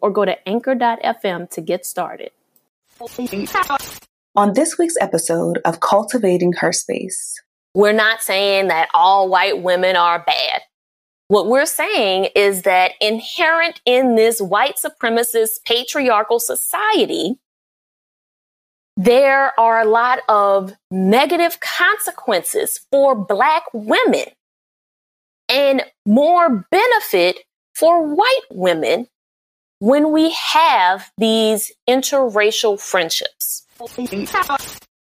or go to anchor.fm to get started. On this week's episode of Cultivating Her Space, we're not saying that all white women are bad. What we're saying is that inherent in this white supremacist patriarchal society, there are a lot of negative consequences for Black women and more benefit for white women when we have these interracial friendships.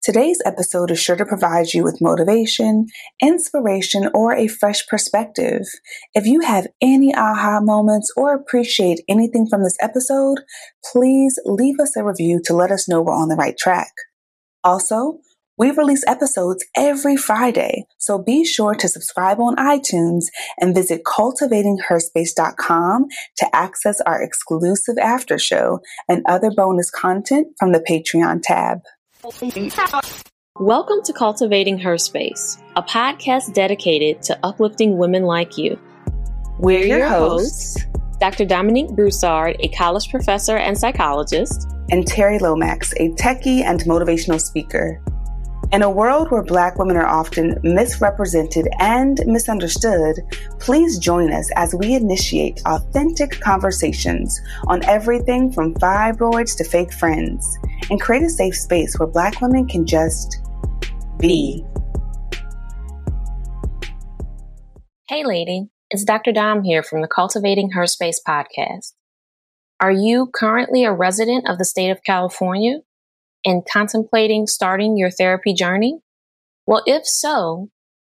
Today's episode is sure to provide you with motivation, inspiration, or a fresh perspective. If you have any aha moments or appreciate anything from this episode, please leave us a review to let us know we're on the right track. Also, we release episodes every Friday, so be sure to subscribe on iTunes and visit cultivatingherspace.com to access our exclusive after show and other bonus content from the Patreon tab. Welcome to Cultivating Her Space, a podcast dedicated to uplifting women like you. We're your hosts, Dr. Dominique Broussard, a college professor and psychologist, and Terri Lomax, a techie and motivational speaker. In a world where Black women are often misrepresented and misunderstood, please join us as we initiate authentic conversations on everything from fibroids to fake friends and create a safe space where Black women can just be. Hey, lady, it's Dr. Dom here from the Cultivating Her Space podcast. Are you currently a resident of the state of California? And contemplating starting your therapy journey? Well, if so,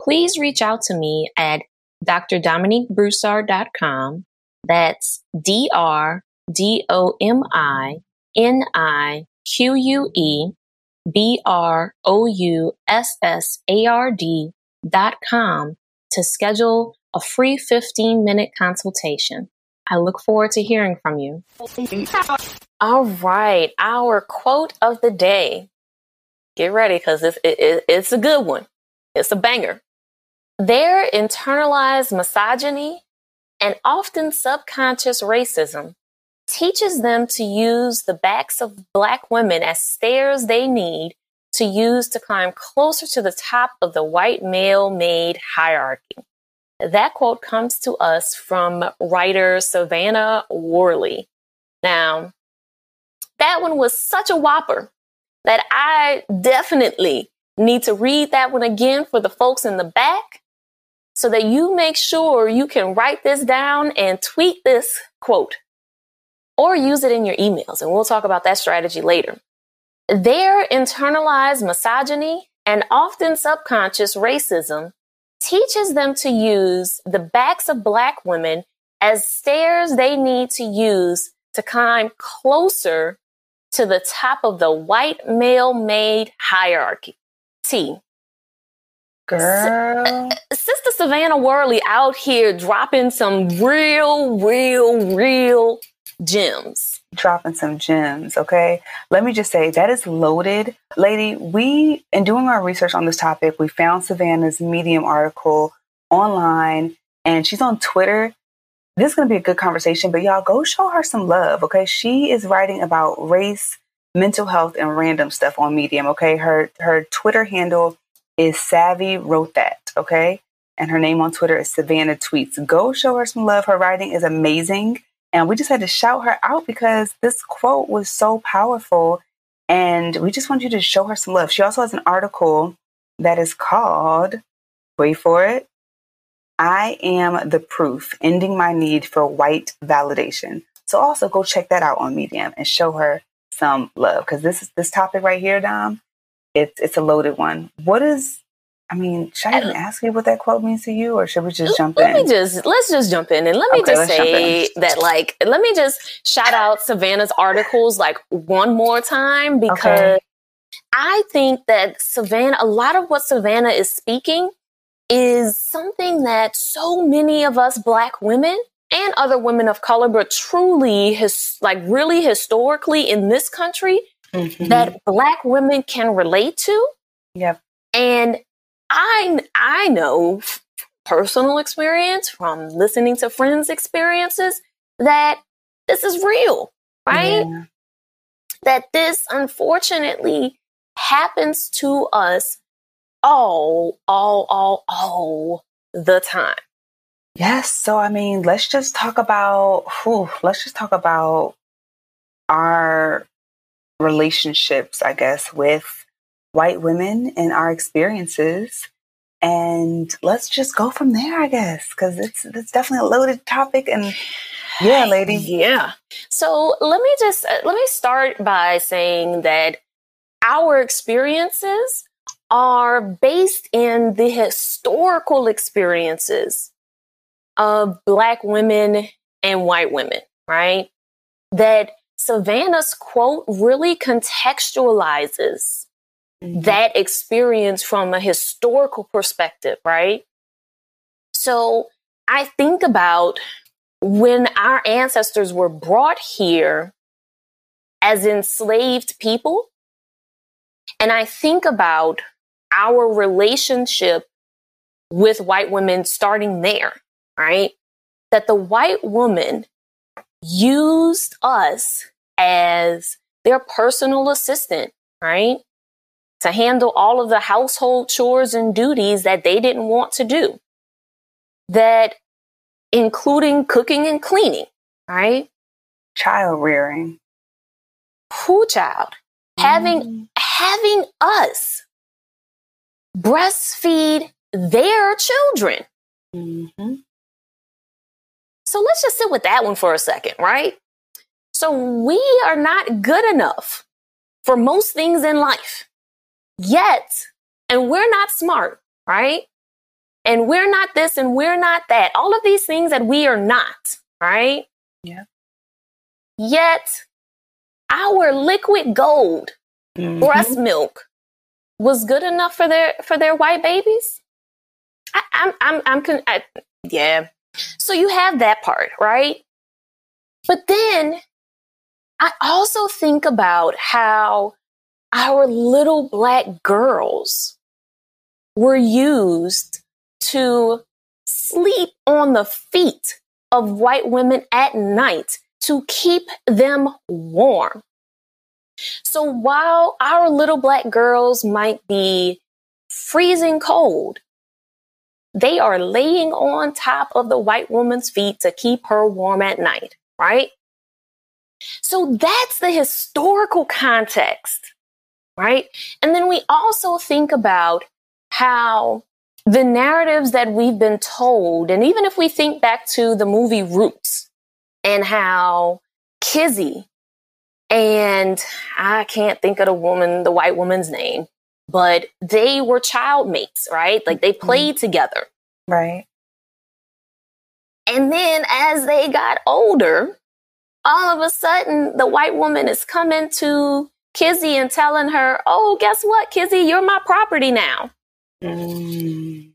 please reach out to me at drdominiquebroussard.com. That's D R D O M I N I Q U E B R O U S S A R D dot com to schedule a free 15 minute consultation. I look forward to hearing from you. All right, our quote of the day. Get ready because it's, it, it's a good one. It's a banger. Their internalized misogyny and often subconscious racism teaches them to use the backs of Black women as stairs they need to use to climb closer to the top of the white male made hierarchy. That quote comes to us from writer Savannah Worley. Now, that one was such a whopper that I definitely need to read that one again for the folks in the back so that you make sure you can write this down and tweet this quote or use it in your emails. And we'll talk about that strategy later. Their internalized misogyny and often subconscious racism teaches them to use the backs of Black women as stairs they need to use to climb closer to the top of the white male made hierarchy. T. Girl. S- Sister Savannah Worley out here dropping some real, real, real gems. Dropping some gems, okay? Let me just say that is loaded. Lady, we, in doing our research on this topic, we found Savannah's Medium article online and she's on Twitter this is going to be a good conversation, but y'all go show her some love, okay? She is writing about race, mental health, and random stuff on Medium, okay? Her her Twitter handle is Savvy Wrote That, okay? And her name on Twitter is Savannah Tweets. Go show her some love. Her writing is amazing. And we just had to shout her out because this quote was so powerful. And we just want you to show her some love. She also has an article that is called, wait for it, I am the proof, ending my need for white validation. So also go check that out on Medium and show her some love because this is this topic right here, Dom. It's it's a loaded one. What is I mean, should I even ask you what that quote means to you, or should we just jump let in? Let me just let's just jump in and let me Okay, just say that like let me just shout out Savannah's articles like one more time because Okay. I think that Savannah a lot of what Savannah is speaking is something that so many of us black women and other women of color but truly his like really historically in this country Mhm. that black women can relate to Yep. and I I know personal experience from listening to friends' experiences that this is real, right? Yeah. That this unfortunately happens to us all, all, all, all the time. Yes. So, I mean, let's just talk about, whew, let's just talk about our relationships, I guess, with white women and our experiences. And let's just go from there, I guess, because it's, it's definitely a loaded topic. And yeah, lady. Yeah. So let me just uh, let me start by saying that our experiences are based in the historical experiences of black women and white women, right? That Savannah's quote really contextualizes Mm-hmm. that experience from a historical perspective, right? So I think about when our ancestors were brought here as enslaved people, and I think about our relationship with white women starting there, right? That the white woman used us as their personal assistant, right? To handle all of the household chores and duties that they didn't want to do. That including cooking and cleaning, right? Child rearing. Who child? Having Mm. having us breastfeed their children. Mhm. So let's just sit with that one for a second, right? So we are not good enough for most things in life yet, and we're not smart, right? And we're not this and we're not that. All of these things that we are not, right? Yeah. Yet our liquid gold Mhm. breast milk was good enough for their for their white babies. I, I'm I'm I'm con- I, yeah. So you have that part, right? But then I also think about how our little black girls were used to sleep on the feet of white women at night to keep them warm. So while our little black girls might be freezing cold, they are laying on top of the white woman's feet to keep her warm at night, right? So that's the historical context, right? And then we also think about how the narratives that we've been told, and even if we think back to the movie Roots and how Kizzy and I can't think of the woman, the white woman's name, but they were child mates, right? Like they mm-hmm. played together. Right. And then as they got older, all of a sudden the white woman is coming to Kizzy and telling her, Oh, guess what, Kizzy, you're my property now. Mm.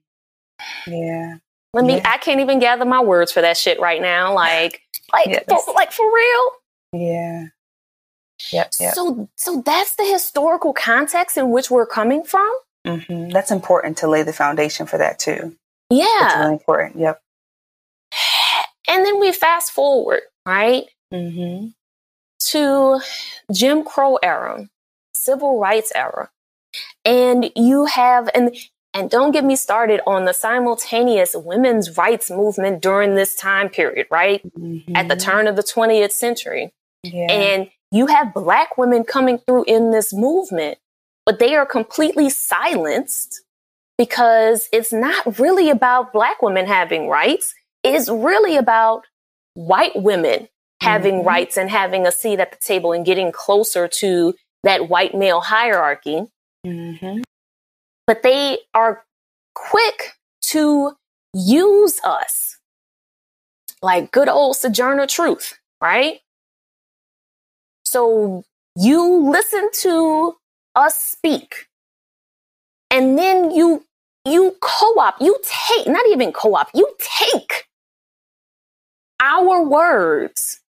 Yeah. Let me Yeah. I can't even gather my words for that shit right now. Like like Yes. for, like for real. Yeah. Yep. Yep. So so that's the historical context in which we're coming from. hmm That's important to lay the foundation for that too. Yeah. It's really important. Yep. And then we fast forward, right, Mm-hmm. To Jim Crow era, civil rights era. And you have and and don't get me started on the simultaneous women's rights movement during this time period, right? At the turn of the 20th century. Mm-hmm. Yeah. And you have black women coming through in this movement, but they are completely silenced because it's not really about black women having rights. It's really about white women having Mhm. rights and having a seat at the table and getting closer to that white male hierarchy. hmm But they are quick to use us like good old Sojourner Truth, right? So you listen to us speak and then you you co-op, you take, not even co-op, you take our words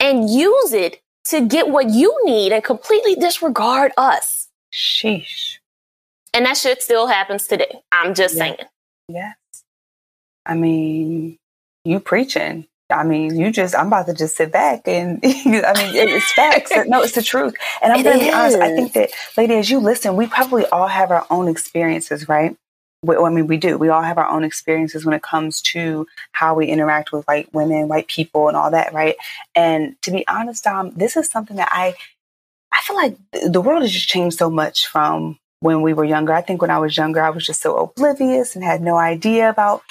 and use it to get what you need and completely disregard us. Sheesh. And that shit still happens today. I'm just yeah. saying. Yes. I mean, you preaching. I mean, you just, I'm about to just sit back and, I mean, it's facts. no, it's the truth. And I'm going to be honest. I think that, lady, as you listen, we probably all have our own experiences, right? We, I mean, we do. We all have our own experiences when it comes to how we interact with white women, white people, and all that, right? And to be honest, um, this is something that I, I feel like the world has just changed so much from when we were younger. I think when I was younger, I was just so oblivious and had no idea about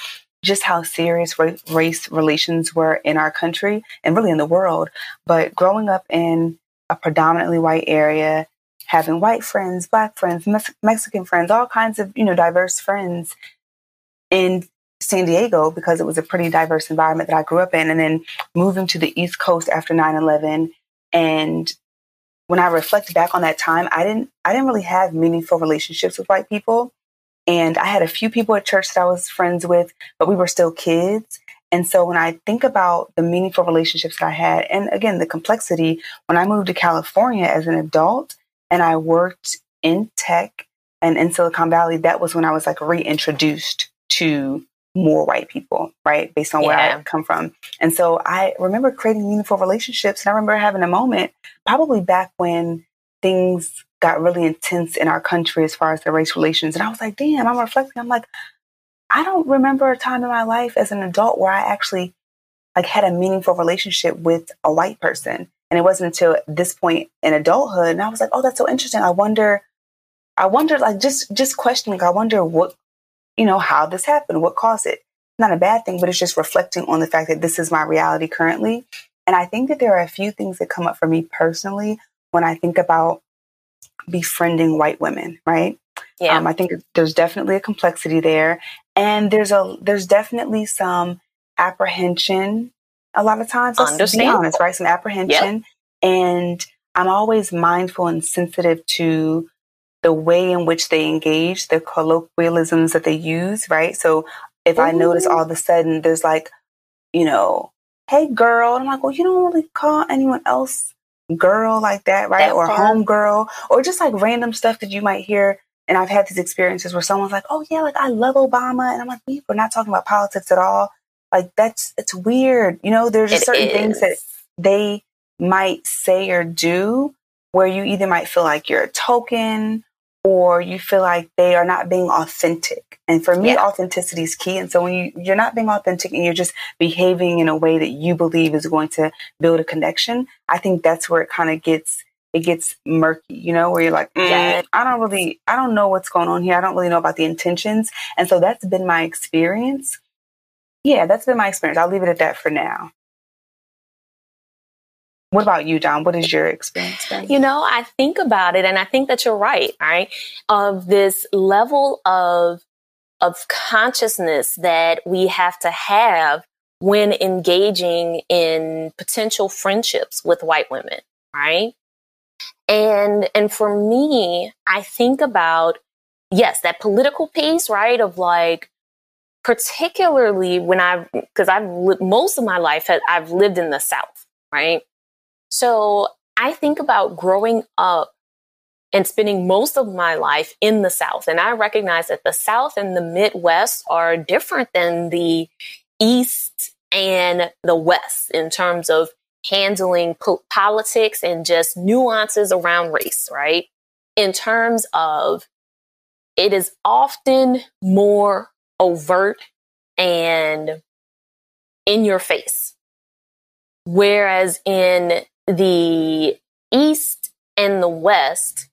just how serious race relations were in our country and really in the world. But growing up in a predominantly white area, having white friends, black friends, Mexican friends, all kinds of, you know, diverse friends in San Diego because it was a pretty diverse environment that I grew up in. And then moving to the East Coast after 9 11. And when I reflect back on that time, I didn't I didn't really have meaningful relationships with white people. And I had a few people at church that I was friends with, but we were still kids. And so when I think about the meaningful relationships that I had, and again, the complexity, when I moved to California as an adult and I worked in tech and in Silicon Valley, that was when I was like reintroduced to more white people, right? Based on where yeah. I come from. And so I remember creating meaningful relationships. And I remember having a moment, probably back when things got really intense in our country as far as the race relations. And I was like, damn, I'm reflecting. I'm like, I don't remember a time in my life as an adult where I actually like had a meaningful relationship with a white person. And it wasn't until this point in adulthood. And I was like, oh, that's so interesting. I wonder, I wonder, like just just questioning, I wonder what, you know, how this happened, what caused it. Not a bad thing, but it's just reflecting on the fact that this is my reality currently. And I think that there are a few things that come up for me personally when I think about befriending white women, right? Yeah. Um, I think there's definitely a complexity there, and there's a there's definitely some apprehension. A lot of times, let's be honest, right? Some apprehension, yep. and I'm always mindful and sensitive to the way in which they engage, the colloquialisms that they use, right? So if Ooh. I notice all of a sudden there's like, you know, hey girl, and I'm like, well, you don't really call anyone else girl like that, right? That or home girl, or just like random stuff that you might hear. And I've had these experiences where someone's like, oh, yeah, like I love Obama. And I'm like, we're not talking about politics at all. Like, that's, it's weird. You know, there's just it certain is. things that they might say or do where you either might feel like you're a token or you feel like they are not being authentic. And for me, yeah. authenticity is key. And so when you, you're not being authentic and you're just behaving in a way that you believe is going to build a connection, I think that's where it kind of gets it gets murky, you know, where you're like, mm, yeah. I don't really, I don't know what's going on here. I don't really know about the intentions. And so that's been my experience. Yeah, that's been my experience. I'll leave it at that for now. What about you, Dom? What is your experience been? You know, I think about it and I think that you're right, right? Of this level of of consciousness that we have to have when engaging in potential friendships with white women, right? And and for me, I think about yes, that political piece, right? Of like particularly when I've because I've li- most of my life I've lived in the South, right? So I think about growing up and spending most of my life in the South. And I recognize that the South and the Midwest are different than the East and the West in terms of handling po- politics and just nuances around race, right? In terms of it is often more overt and in your face. Whereas in the East and the West,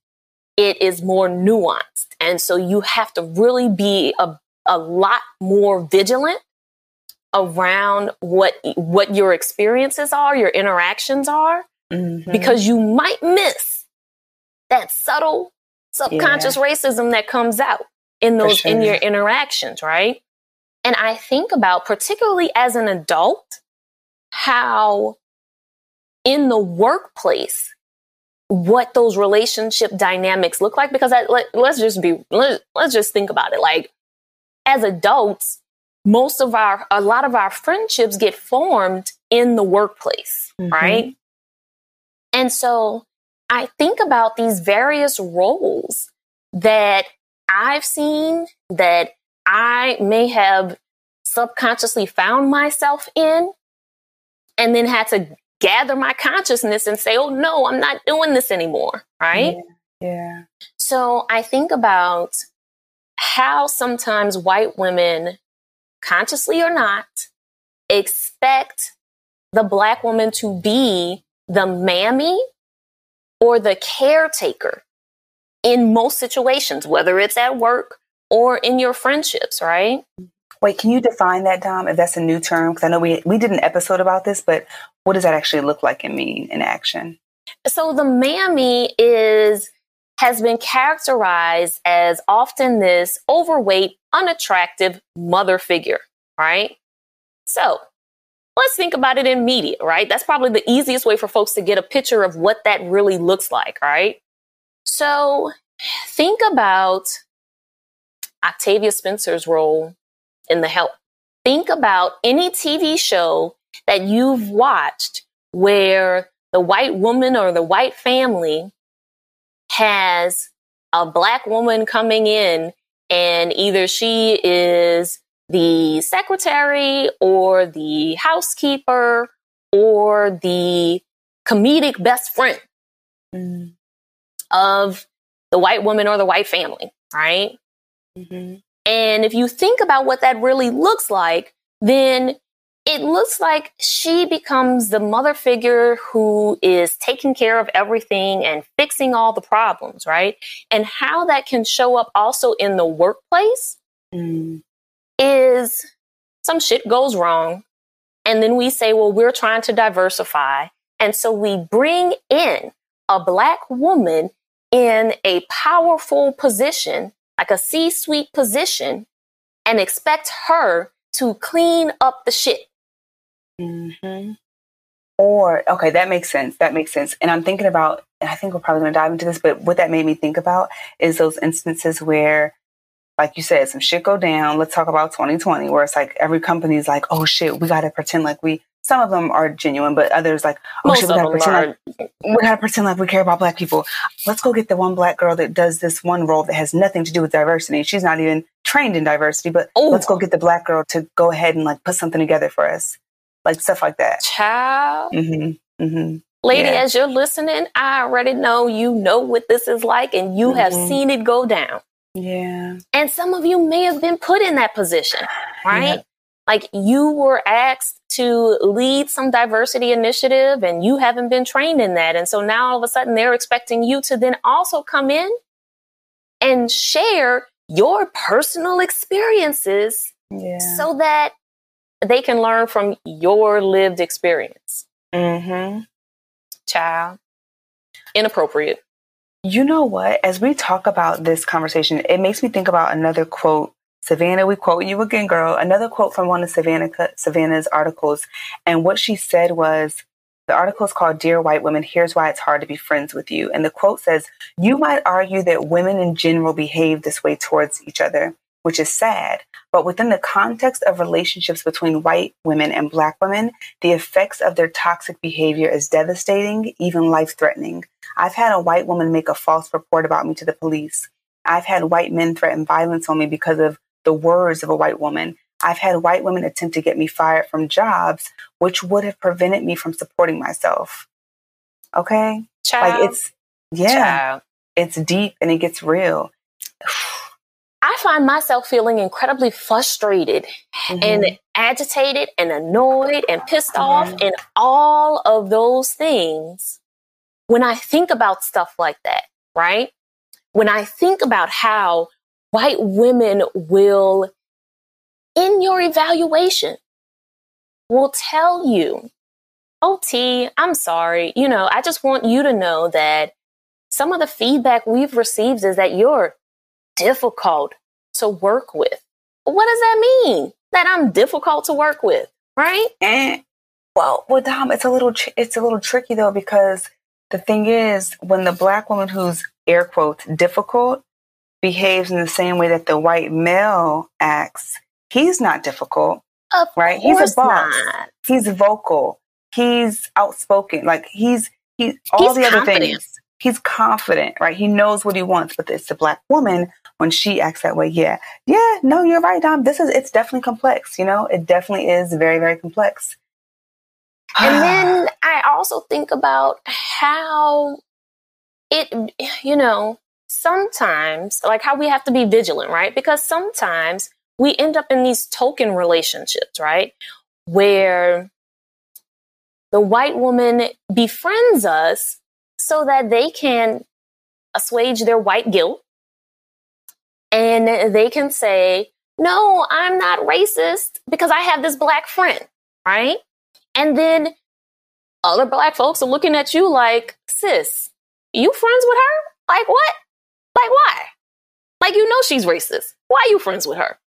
it is more nuanced. And so you have to really be a, a lot more vigilant around what what your experiences are, your interactions are, mm-hmm. because you might miss that subtle subconscious yeah. racism that comes out in those sure. in your interactions, right? And I think about particularly as an adult how in the workplace what those relationship dynamics look like because I, let, us just be let, let's just think about it like as adults most of our a lot of our friendships get formed in the workplace mm-hmm. right and so i think about these various roles that i've seen that i may have subconsciously found myself in and then had to gather my consciousness and say, oh no, I'm not doing this anymore. Right. Yeah. yeah. So I think about how sometimes white women, consciously or not, expect the black woman to be the mammy or the caretaker in most situations, whether it's at work or in your friendships, right? Wait, can you define that, Dom, if that's a new term? Because I know we, we did an episode about this, but what does that actually look like and mean in action? So the mammy is has been characterized as often this overweight, unattractive mother figure, right? So let's think about it in media, right? That's probably the easiest way for folks to get a picture of what that really looks like, right? So think about Octavia Spencer's role in the help. Think about any TV show that you've watched where the white woman or the white family has a black woman coming in and either she is the secretary or the housekeeper or the comedic best friend mm. Of the white woman or the white family, right? Mm-hmm. And if you think about what that really looks like, then it looks like she becomes the mother figure who is taking care of everything and fixing all the problems, right? And how that can show up also in the workplace mm. is some shit goes wrong. And then we say, well, we're trying to diversify. And so we bring in a black woman in a powerful position like a C suite position and expect her to clean up the shit. Mm-hmm. Or, okay, that makes sense. That makes sense. And I'm thinking about, and I think we're probably going to dive into this, but what that made me think about is those instances where, like you said, some shit go down. Let's talk about 2020, where it's like every company's like, oh shit, we got to pretend like we some of them are genuine, but others like, oh Most shit, we gotta pretend like we gotta pretend like we care about black people. Let's go get the one black girl that does this one role that has nothing to do with diversity. She's not even trained in diversity, but Ooh. let's go get the black girl to go ahead and like put something together for us, like stuff like that. Child, mm-hmm. Mm-hmm. lady, yeah. as you're listening, I already know you know what this is like, and you mm-hmm. have seen it go down. Yeah, and some of you may have been put in that position, right? Like you were asked to lead some diversity initiative and you haven't been trained in that. And so now all of a sudden they're expecting you to then also come in and share your personal experiences yeah. so that they can learn from your lived experience. Mm-hmm. Child. Inappropriate. You know what? As we talk about this conversation, it makes me think about another quote Savannah, we quote you again, girl. Another quote from one of Savannah, Savannah's articles. And what she said was the article is called Dear White Women Here's Why It's Hard to Be Friends with You. And the quote says, You might argue that women in general behave this way towards each other, which is sad. But within the context of relationships between white women and black women, the effects of their toxic behavior is devastating, even life threatening. I've had a white woman make a false report about me to the police. I've had white men threaten violence on me because of the words of a white woman. I've had white women attempt to get me fired from jobs, which would have prevented me from supporting myself. Okay? Child. Like it's, yeah, Child. it's deep and it gets real. I find myself feeling incredibly frustrated mm-hmm. and agitated and annoyed and pissed mm-hmm. off and all of those things when I think about stuff like that, right? When I think about how white women will, in your evaluation, will tell you, oh, T, I'm sorry. You know, I just want you to know that some of the feedback we've received is that you're difficult to work with. What does that mean? That I'm difficult to work with, right? And well, well, Dom, it's a little it's a little tricky though because the thing is, when the black woman who's air quotes difficult behaves in the same way that the white male acts, he's not difficult, of right? He's a boss. Not. He's vocal. He's outspoken. Like he's he all he's the other things. He's confident, right? He knows what he wants, but it's the black woman when she acts that way. Yeah, yeah. No, you're right, Dom. This is it's definitely complex. You know, it definitely is very, very complex. and then I also think about how it, you know, sometimes, like how we have to be vigilant, right? Because sometimes we end up in these token relationships, right? Where the white woman befriends us so that they can assuage their white guilt and they can say, No, I'm not racist because I have this black friend, right? And then other black folks are looking at you like, Sis, you friends with her? Like what? Like why? Like you know she's racist. Why are you friends with her?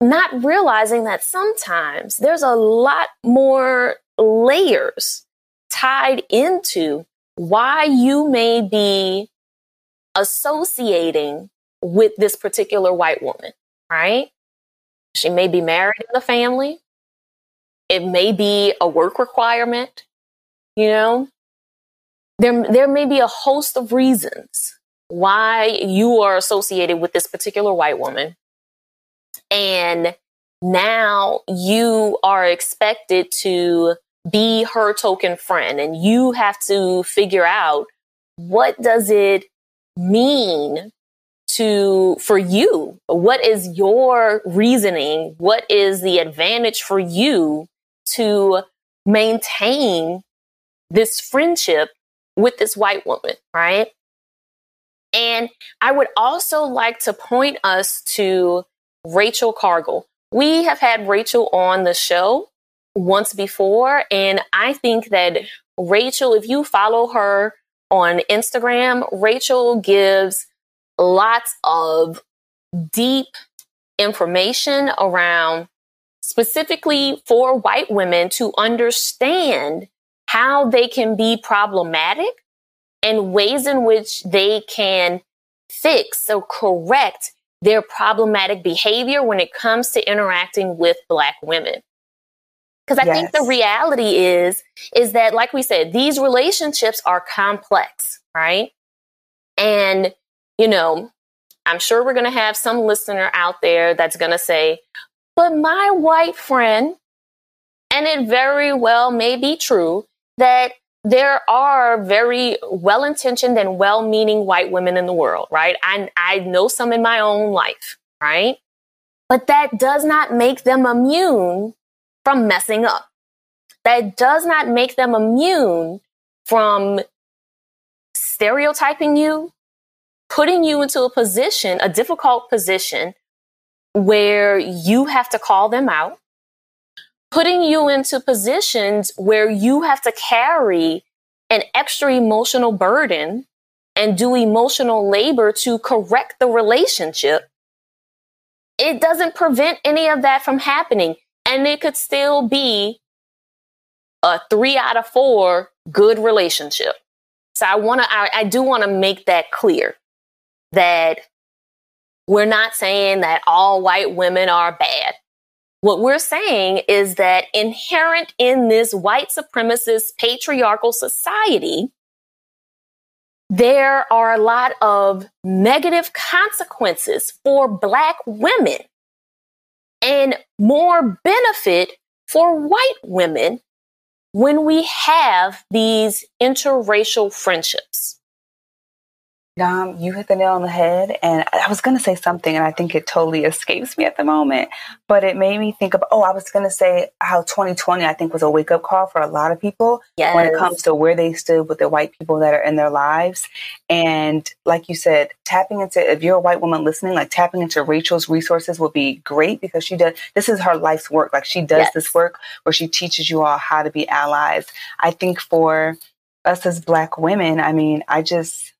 Not realizing that sometimes there's a lot more layers tied into why you may be associating with this particular white woman, right? She may be married in the family. It may be a work requirement, you know. There, there may be a host of reasons why you are associated with this particular white woman. And now you are expected to be her token friend. And you have to figure out what does it mean to for you? What is your reasoning? What is the advantage for you to maintain this friendship with this white woman right and i would also like to point us to rachel cargle we have had rachel on the show once before and i think that rachel if you follow her on instagram rachel gives lots of deep information around specifically for white women to understand how they can be problematic and ways in which they can fix or correct their problematic behavior when it comes to interacting with black women because i yes. think the reality is is that like we said these relationships are complex right and you know, I'm sure we're going to have some listener out there that's going to say, but my white friend, and it very well may be true that there are very well intentioned and well meaning white women in the world, right? I, I know some in my own life, right? But that does not make them immune from messing up. That does not make them immune from stereotyping you, putting you into a position, a difficult position where you have to call them out, putting you into positions where you have to carry an extra emotional burden and do emotional labor to correct the relationship. It doesn't prevent any of that from happening. And it could still be a three out of four good relationship. So I want to, I, I do want to make that clear that we're not saying that all white women are bad. What we're saying is that inherent in this white supremacist patriarchal society, there are a lot of negative consequences for Black women and more benefit for white women when we have these interracial friendships. Dom, you hit the nail on the head. And I was going to say something, and I think it totally escapes me at the moment. But it made me think of, oh, I was going to say how 2020, I think, was a wake up call for a lot of people yes. when it comes to where they stood with the white people that are in their lives. And like you said, tapping into, if you're a white woman listening, like tapping into Rachel's resources would be great because she does, this is her life's work. Like she does yes. this work where she teaches you all how to be allies. I think for us as Black women, I mean, I just,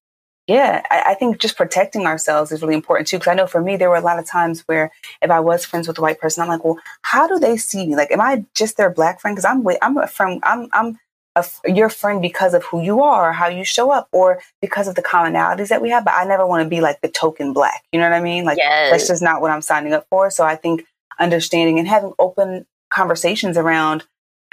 Yeah, I, I, think just protecting ourselves is really important too. Because I know for me, there were a lot of times where if I was friends with a white person, I'm like, well, how do they see me? Like, am I just their black friend? Because I'm with, I'm a friend, I'm I'm a, your friend because of who you are, how you show up, or because of the commonalities that we have. But I never want to be like the token black. You know what I mean? Like yes. that's just not what I'm signing up for. So I think understanding and having open conversations around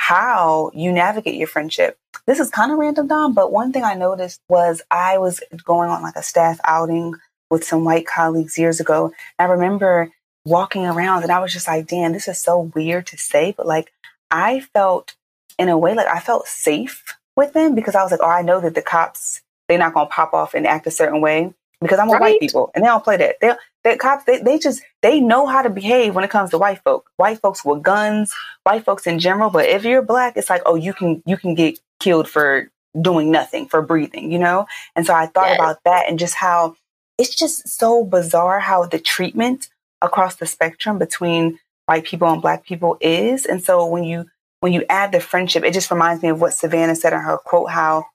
how you navigate your friendship. This is kind of random, Dom, but one thing I noticed was I was going on like a staff outing with some white colleagues years ago. I remember walking around and I was just like, damn, this is so weird to say, but like I felt in a way like I felt safe with them because I was like, oh, I know that the cops, they're not going to pop off and act a certain way because I'm with right. white people and they don't play that. They, the cops, they, they just, they know how to behave when it comes to white folk. White folks with guns, white folks in general. But if you're black, it's like, oh, you can, you can get killed for doing nothing, for breathing, you know? And so I thought yes. about that and just how it's just so bizarre how the treatment across the spectrum between white people and black people is. And so when you, when you add the friendship, it just reminds me of what Savannah said in her quote, how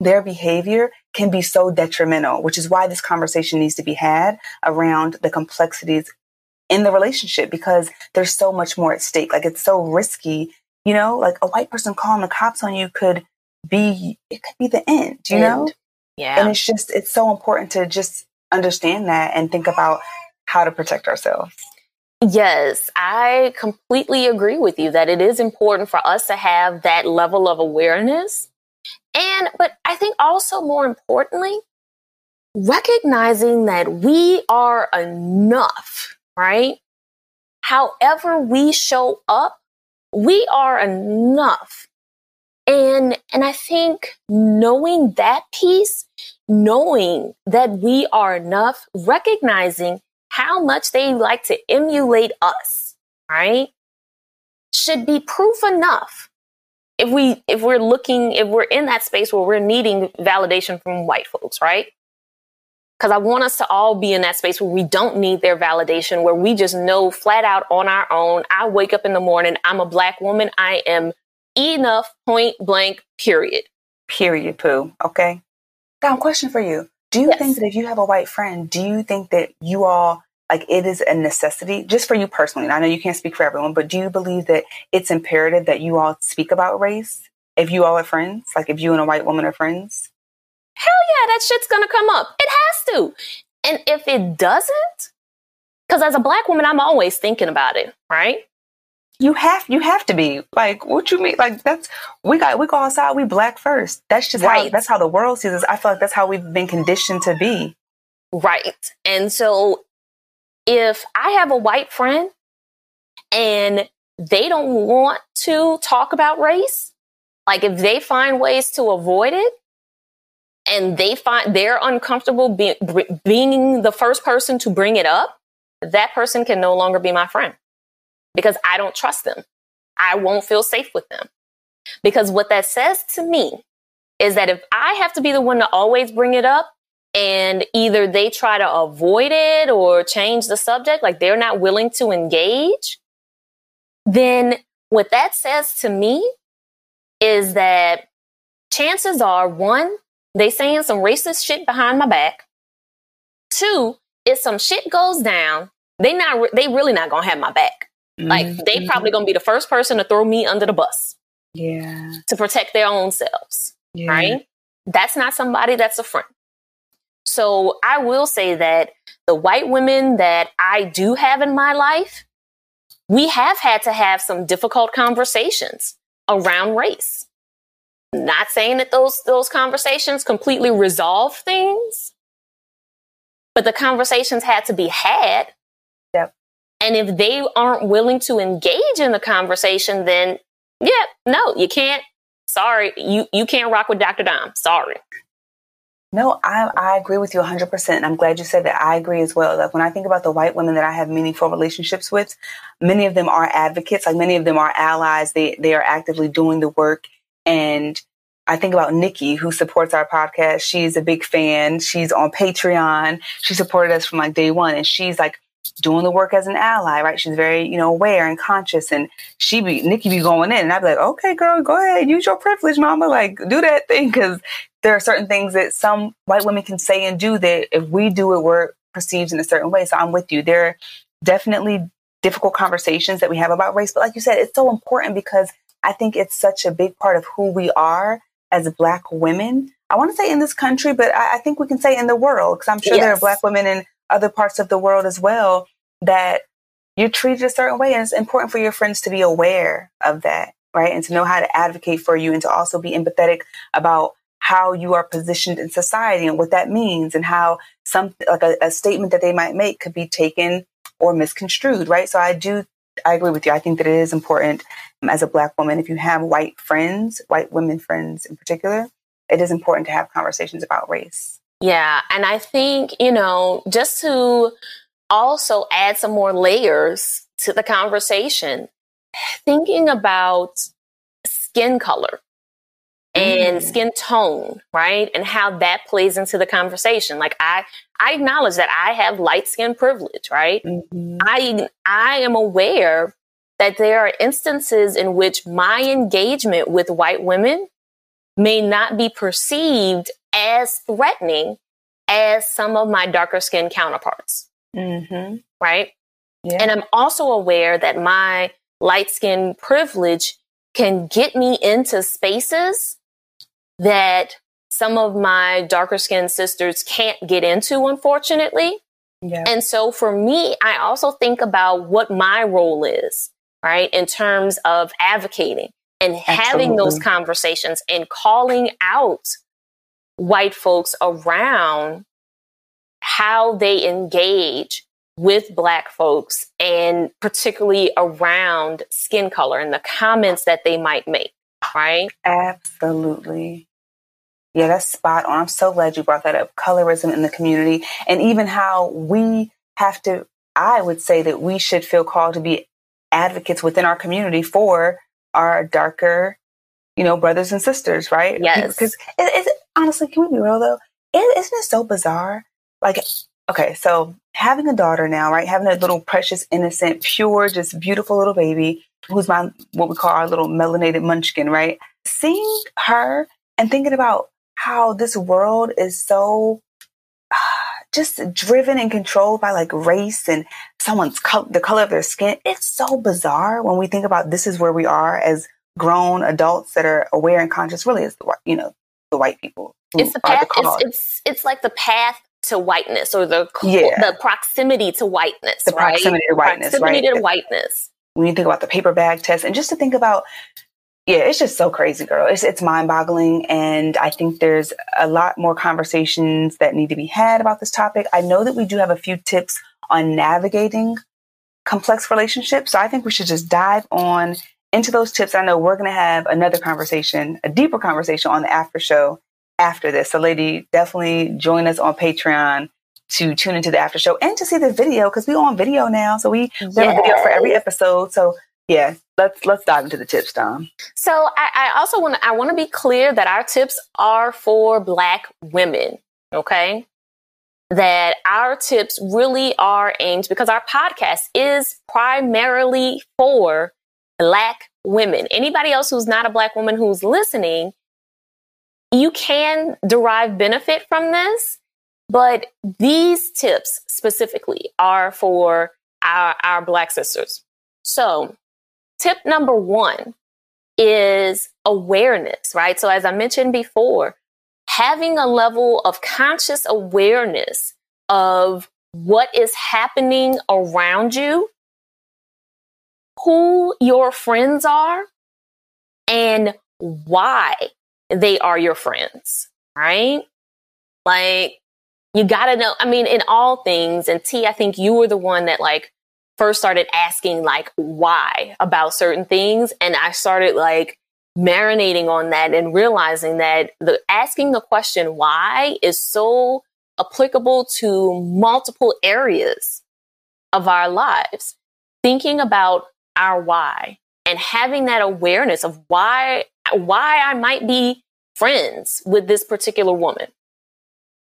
their behavior can be so detrimental, which is why this conversation needs to be had around the complexities in the relationship because there's so much more at stake. Like it's so risky, you know, like a white person calling the cops on you could be, it could be the end, you end. know? Yeah. And it's just, it's so important to just understand that and think about how to protect ourselves. Yes, I completely agree with you that it is important for us to have that level of awareness and, but I think also more importantly, recognizing that we are enough, right? However we show up, we are enough. And, and I think knowing that piece, knowing that we are enough, recognizing how much they like to emulate us, right? Should be proof enough if we if we're looking if we're in that space where we're needing validation from white folks right? Because i want us to all be in that space where we don't need their validation where we just know flat out on our own i wake up in the morning i'm a black woman i am enough point blank period. Period poo okay. Now question for you. Do you yes. think that if you have a white friend do you think that you all like it is a necessity just for you personally. And I know you can't speak for everyone, but do you believe that it's imperative that you all speak about race if you all are friends? Like if you and a white woman are friends? Hell yeah, that shit's gonna come up. It has to. And if it doesn't, because as a black woman, I'm always thinking about it, right? You have you have to be like what you mean like that's we got we go outside we black first that's just right. how that's how the world sees us I feel like that's how we've been conditioned to be right and so if I have a white friend and they don't want to talk about race, like if they find ways to avoid it and they find they're uncomfortable be, being the first person to bring it up, that person can no longer be my friend because I don't trust them. I won't feel safe with them. Because what that says to me is that if I have to be the one to always bring it up, and either they try to avoid it or change the subject, like they're not willing to engage, then what that says to me is that chances are one, they saying some racist shit behind my back. Two, if some shit goes down, they not they really not gonna have my back. Mm-hmm. Like they mm-hmm. probably gonna be the first person to throw me under the bus. Yeah. To protect their own selves. Yeah. Right? That's not somebody that's a friend. So I will say that the white women that I do have in my life, we have had to have some difficult conversations around race. Not saying that those, those conversations completely resolve things, but the conversations had to be had. Yep. And if they aren't willing to engage in the conversation, then yeah, no, you can't. Sorry, you, you can't rock with Dr. Dom. Sorry. No, I, I agree with you 100%. And I'm glad you said that. I agree as well. Like when I think about the white women that I have meaningful relationships with, many of them are advocates. Like many of them are allies. They, they are actively doing the work. And I think about Nikki, who supports our podcast. She's a big fan. She's on Patreon. She supported us from like day one. And she's like doing the work as an ally, right? She's very, you know, aware and conscious. And she be, Nikki be going in. And I'd be like, okay, girl, go ahead. Use your privilege, mama. Like do that thing. Cause there are certain things that some white women can say and do that if we do it, we're perceived in a certain way. So I'm with you. There are definitely difficult conversations that we have about race. But like you said, it's so important because I think it's such a big part of who we are as Black women. I want to say in this country, but I, I think we can say in the world because I'm sure yes. there are Black women in other parts of the world as well that you're treated a certain way. And it's important for your friends to be aware of that, right? And to know how to advocate for you and to also be empathetic about how you are positioned in society and what that means and how some like a, a statement that they might make could be taken or misconstrued, right? So I do I agree with you. I think that it is important um, as a black woman, if you have white friends, white women friends in particular, it is important to have conversations about race. Yeah. And I think, you know, just to also add some more layers to the conversation, thinking about skin color and mm. skin tone, right? And how that plays into the conversation. Like I I acknowledge that I have light skin privilege, right? Mm-hmm. I I am aware that there are instances in which my engagement with white women may not be perceived as threatening as some of my darker skin counterparts. Mm-hmm. Right? Yeah. And I'm also aware that my light skin privilege can get me into spaces that some of my darker skinned sisters can't get into, unfortunately. Yeah. And so for me, I also think about what my role is, right, in terms of advocating and Absolutely. having those conversations and calling out white folks around how they engage with black folks and particularly around skin color and the comments that they might make, right? Absolutely. Yeah, that's spot on. I'm so glad you brought that up. Colorism in the community, and even how we have to, I would say that we should feel called to be advocates within our community for our darker, you know, brothers and sisters, right? Yes. Because it, it, honestly, can we be real though? is isn't it so bizarre? Like, okay, so having a daughter now, right? Having a little precious, innocent, pure, just beautiful little baby who's my, what we call our little melanated munchkin, right? Seeing her and thinking about how this world is so just driven and controlled by like race and someone's co- the color of their skin. It's so bizarre when we think about this is where we are as grown adults that are aware and conscious. Really, is the you know the white people. It's the path. The it's, it's it's like the path to whiteness or the yeah. the proximity to whiteness. The right? proximity to whiteness. Proximity right? to whiteness. When you think about the paper bag test, and just to think about yeah, it's just so crazy, girl. It's it's mind boggling, and I think there's a lot more conversations that need to be had about this topic. I know that we do have a few tips on navigating complex relationships, so I think we should just dive on into those tips. I know we're going to have another conversation, a deeper conversation on the after show after this. So, lady, definitely join us on Patreon to tune into the after show and to see the video because we on video now. So we yes. have a video for every episode. So yeah, let's let's dive into the tips, Dom. So I, I also want to I want to be clear that our tips are for Black women. Okay, that our tips really are aimed because our podcast is primarily for Black women. Anybody else who's not a Black woman who's listening, you can derive benefit from this, but these tips specifically are for our, our Black sisters. So Tip number one is awareness, right? So, as I mentioned before, having a level of conscious awareness of what is happening around you, who your friends are, and why they are your friends, right? Like, you gotta know. I mean, in all things, and T, I think you were the one that like first started asking like why about certain things and I started like marinating on that and realizing that the asking the question why is so applicable to multiple areas of our lives. Thinking about our why and having that awareness of why why I might be friends with this particular woman.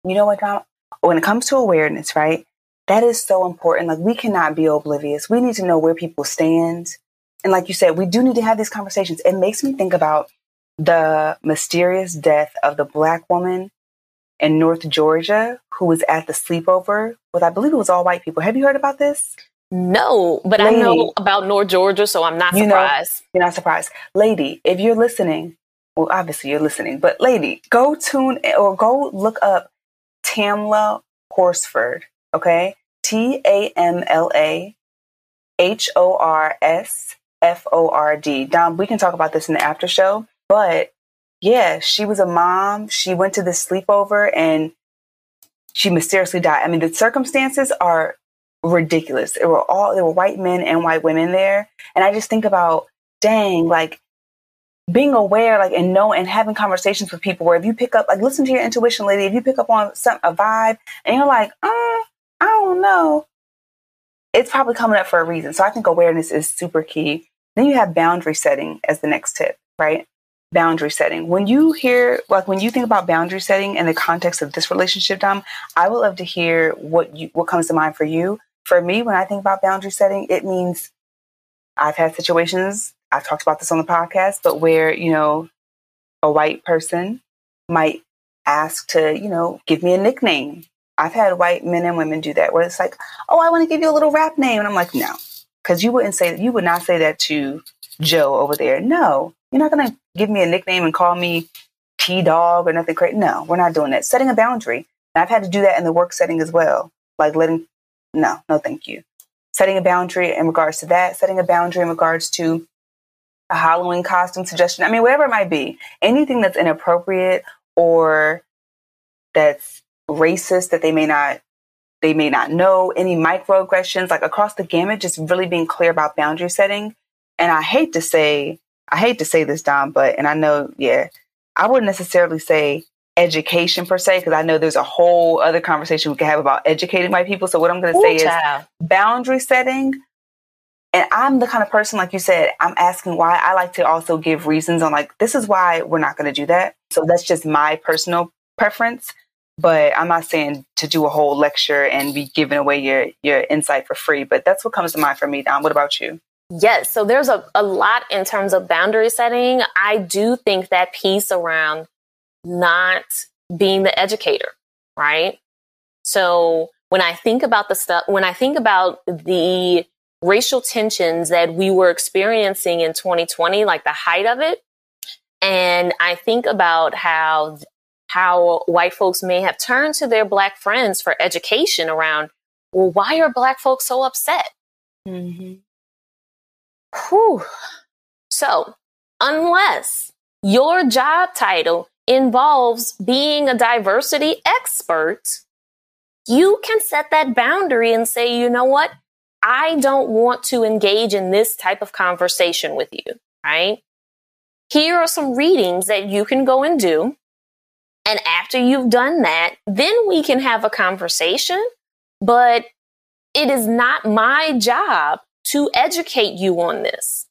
You know what? When it comes to awareness, right? That is so important. Like we cannot be oblivious. We need to know where people stand. And like you said, we do need to have these conversations. It makes me think about the mysterious death of the black woman in North Georgia who was at the sleepover with, I believe it was all white people. Have you heard about this? No, but Lady, I know about North Georgia, so I'm not you surprised. Know, you're not surprised. Lady, if you're listening, well, obviously you're listening, but lady, go tune or go look up Tamla Horsford, okay? T A M L A H O R S F O R D. Dom, we can talk about this in the after show, but yeah, she was a mom. She went to this sleepover and she mysteriously died. I mean, the circumstances are ridiculous. There were all there were white men and white women there, and I just think about, dang, like being aware, like and know and having conversations with people where if you pick up, like listen to your intuition, lady. If you pick up on some a vibe and you're like, uh, I don't know, it's probably coming up for a reason. So I think awareness is super key. Then you have boundary setting as the next tip, right? Boundary setting. When you hear, like when you think about boundary setting in the context of this relationship, Dom, I would love to hear what you what comes to mind for you. For me, when I think about boundary setting, it means I've had situations I've talked about this on the podcast, but where, you know, a white person might ask to, you know, give me a nickname. I've had white men and women do that where it's like, oh, I want to give you a little rap name. And I'm like, no, because you wouldn't say, you would not say that to Joe over there. No, you're not going to give me a nickname and call me P Dog or nothing crazy. No, we're not doing that. Setting a boundary. And I've had to do that in the work setting as well. Like letting, no, no, thank you. Setting a boundary in regards to that, setting a boundary in regards to a Halloween costume suggestion. I mean, whatever it might be, anything that's inappropriate or that's racist that they may not they may not know, any microaggressions, like across the gamut, just really being clear about boundary setting. And I hate to say, I hate to say this, Dom, but and I know, yeah, I wouldn't necessarily say education per se, because I know there's a whole other conversation we could have about educating white people. So what I'm going to say child. is boundary setting, and I'm the kind of person, like you said, I'm asking why. I like to also give reasons on like, this is why we're not going to do that. So that's just my personal preference. But I'm not saying to do a whole lecture and be giving away your, your insight for free. But that's what comes to mind for me, Dom. What about you? Yes. So there's a, a lot in terms of boundary setting. I do think that piece around not being the educator, right? So when I think about the stuff, when I think about the racial tensions that we were experiencing in 2020, like the height of it. And I think about how how white folks may have turned to their black friends for education around, well, why are black folks so upset? Mm-hmm. Whew. So, unless your job title involves being a diversity expert, you can set that boundary and say, you know what? I don't want to engage in this type of conversation with you, right? Here are some readings that you can go and do. And after you've done that, then we can have a conversation. But it is not my job to educate you on this.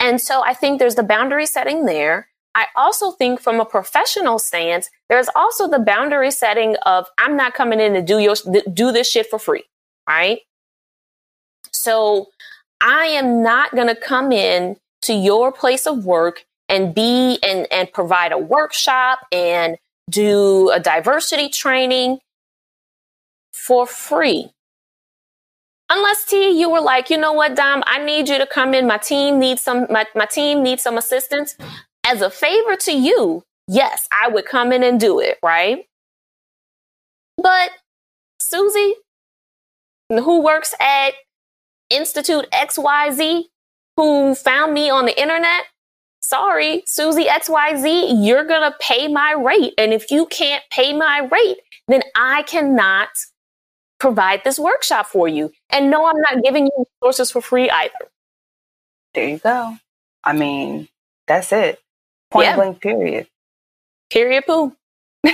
And so I think there's the boundary setting there. I also think from a professional stance, there's also the boundary setting of I'm not coming in to do your do this shit for free, right? So I am not going to come in to your place of work and be and, and provide a workshop and do a diversity training for free. Unless T, you were like, you know what, Dom, I need you to come in. My team needs some, my, my team needs some assistance. As a favor to you, yes, I would come in and do it, right? But Susie, who works at Institute XYZ who found me on the internet, sorry, Susie XYZ, you're going to pay my rate. And if you can't pay my rate, then I cannot provide this workshop for you. And no, I'm not giving you resources for free either. There you go. I mean, that's it. Point yeah. blank, period. Period, poo.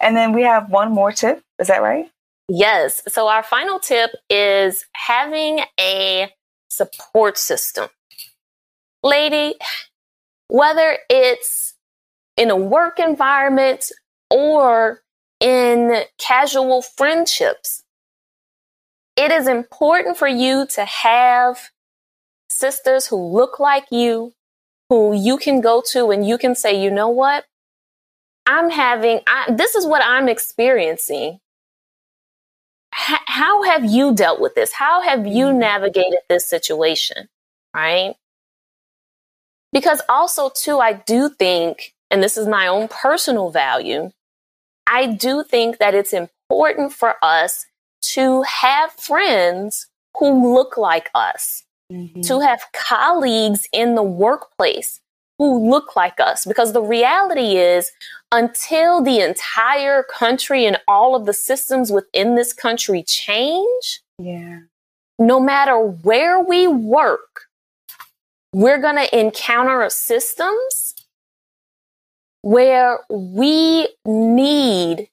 and then we have one more tip. Is that right? Yes. So our final tip is having a support system. Lady, whether it's in a work environment or in casual friendships, it is important for you to have sisters who look like you, who you can go to and you can say, you know what? I'm having, I, this is what I'm experiencing. H- how have you dealt with this? How have you mm-hmm. navigated this situation? Right. Because also, too, I do think, and this is my own personal value, I do think that it's important for us to have friends who look like us, mm-hmm. to have colleagues in the workplace who look like us. Because the reality is, until the entire country and all of the systems within this country change, yeah. no matter where we work, we're going to encounter systems where we need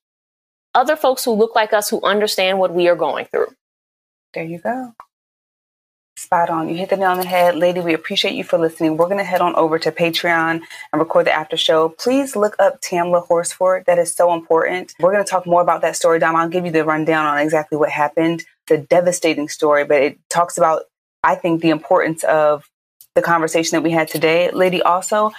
other folks who look like us who understand what we are going through. There you go. Spot on. You hit the nail on the head. Lady, we appreciate you for listening. We're going to head on over to Patreon and record the after show. Please look up Tamla Horsford. That is so important. We're going to talk more about that story, Dom. I'll give you the rundown on exactly what happened. It's a devastating story, but it talks about, I think, the importance of the conversation that we had today. Lady, also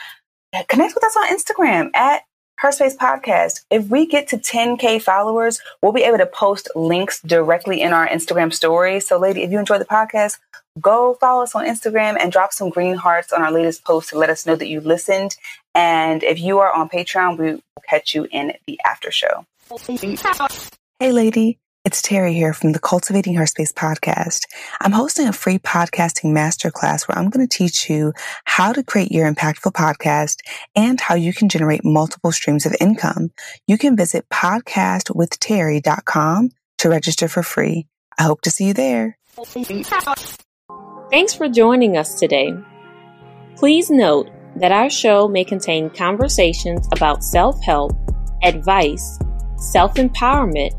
connect with us on Instagram at her Space Podcast. If we get to 10K followers, we'll be able to post links directly in our Instagram stories. So, lady, if you enjoy the podcast, go follow us on Instagram and drop some green hearts on our latest post to let us know that you listened. And if you are on Patreon, we will catch you in the after show. Hey, lady. It's Terri here from the Cultivating Her Space podcast. I'm hosting a free podcasting masterclass where I'm going to teach you how to create your impactful podcast and how you can generate multiple streams of income. You can visit podcastwithterri.com to register for free. I hope to see you there. Thanks for joining us today. Please note that our show may contain conversations about self help, advice, self empowerment,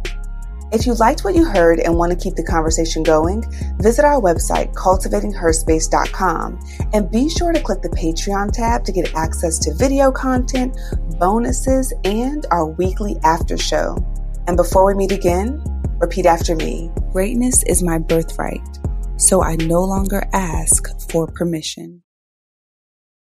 If you liked what you heard and want to keep the conversation going, visit our website, cultivatingherspace.com, and be sure to click the Patreon tab to get access to video content, bonuses, and our weekly after show. And before we meet again, repeat after me Greatness is my birthright, so I no longer ask for permission.